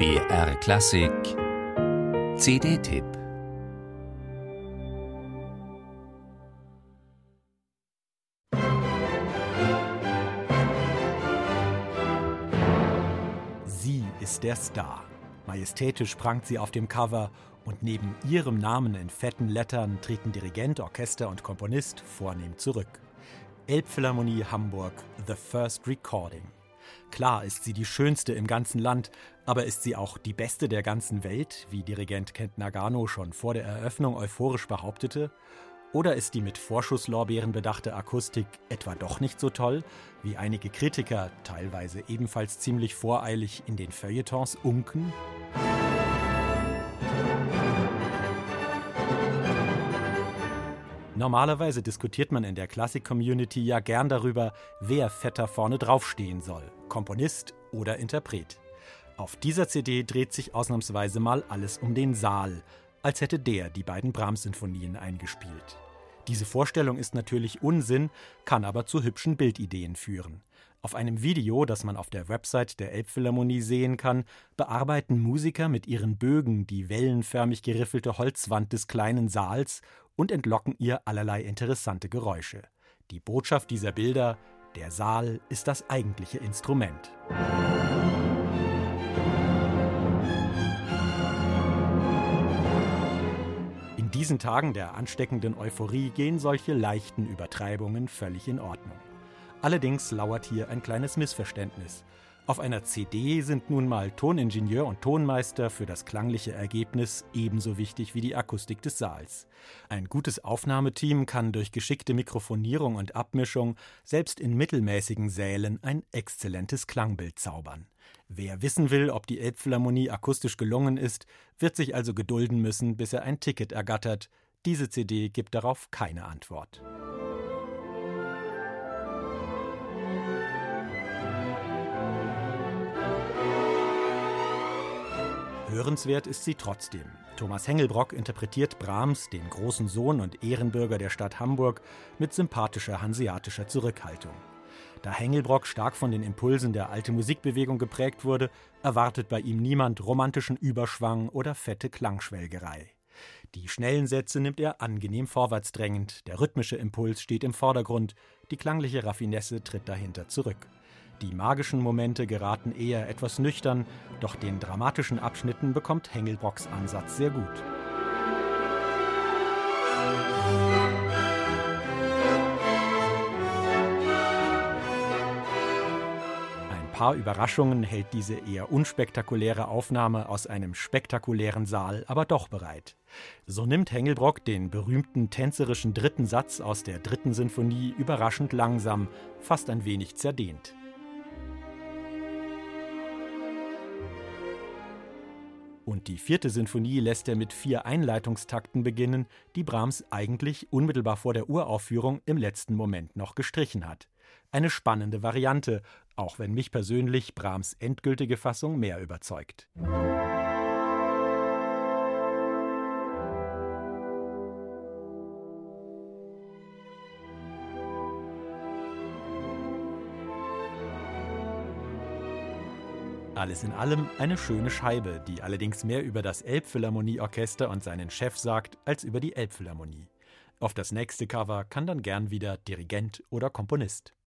BR Klassik CD-Tipp Sie ist der Star. Majestätisch prangt sie auf dem Cover und neben ihrem Namen in fetten Lettern treten Dirigent, Orchester und Komponist vornehm zurück. Elbphilharmonie Hamburg, The First Recording. Klar ist sie die schönste im ganzen Land, aber ist sie auch die beste der ganzen Welt, wie Dirigent Kent Nagano schon vor der Eröffnung euphorisch behauptete? Oder ist die mit Vorschusslorbeeren bedachte Akustik etwa doch nicht so toll, wie einige Kritiker, teilweise ebenfalls ziemlich voreilig, in den Feuilletons unken? Normalerweise diskutiert man in der Klassik-Community ja gern darüber, wer fetter vorne draufstehen soll, Komponist oder Interpret. Auf dieser CD dreht sich ausnahmsweise mal alles um den Saal, als hätte der die beiden Brahms-Sinfonien eingespielt. Diese Vorstellung ist natürlich Unsinn, kann aber zu hübschen Bildideen führen. Auf einem Video, das man auf der Website der Elbphilharmonie sehen kann, bearbeiten Musiker mit ihren Bögen die wellenförmig geriffelte Holzwand des kleinen Saals und entlocken ihr allerlei interessante Geräusche. Die Botschaft dieser Bilder, der Saal ist das eigentliche Instrument. In diesen Tagen der ansteckenden Euphorie gehen solche leichten Übertreibungen völlig in Ordnung. Allerdings lauert hier ein kleines Missverständnis. Auf einer CD sind nun mal Toningenieur und Tonmeister für das klangliche Ergebnis ebenso wichtig wie die Akustik des Saals. Ein gutes Aufnahmeteam kann durch geschickte Mikrofonierung und Abmischung selbst in mittelmäßigen Sälen ein exzellentes Klangbild zaubern. Wer wissen will, ob die Elbphilharmonie akustisch gelungen ist, wird sich also gedulden müssen, bis er ein Ticket ergattert. Diese CD gibt darauf keine Antwort. Hörenswert ist sie trotzdem. Thomas Hengelbrock interpretiert Brahms, den großen Sohn und Ehrenbürger der Stadt Hamburg, mit sympathischer hanseatischer Zurückhaltung. Da Hengelbrock stark von den Impulsen der alte Musikbewegung geprägt wurde, erwartet bei ihm niemand romantischen Überschwang oder fette Klangschwelgerei. Die schnellen Sätze nimmt er angenehm vorwärtsdrängend, der rhythmische Impuls steht im Vordergrund, die klangliche Raffinesse tritt dahinter zurück. Die magischen Momente geraten eher etwas nüchtern, doch den dramatischen Abschnitten bekommt Hengelbrocks Ansatz sehr gut. Ein paar Überraschungen hält diese eher unspektakuläre Aufnahme aus einem spektakulären Saal aber doch bereit. So nimmt Hengelbrock den berühmten tänzerischen dritten Satz aus der dritten Sinfonie überraschend langsam, fast ein wenig zerdehnt. Und die vierte Sinfonie lässt er mit vier Einleitungstakten beginnen, die Brahms eigentlich unmittelbar vor der Uraufführung im letzten Moment noch gestrichen hat. Eine spannende Variante, auch wenn mich persönlich Brahms endgültige Fassung mehr überzeugt. Alles in allem eine schöne Scheibe, die allerdings mehr über das Elbphilharmonieorchester und seinen Chef sagt, als über die Elbphilharmonie. Auf das nächste Cover kann dann gern wieder Dirigent oder Komponist.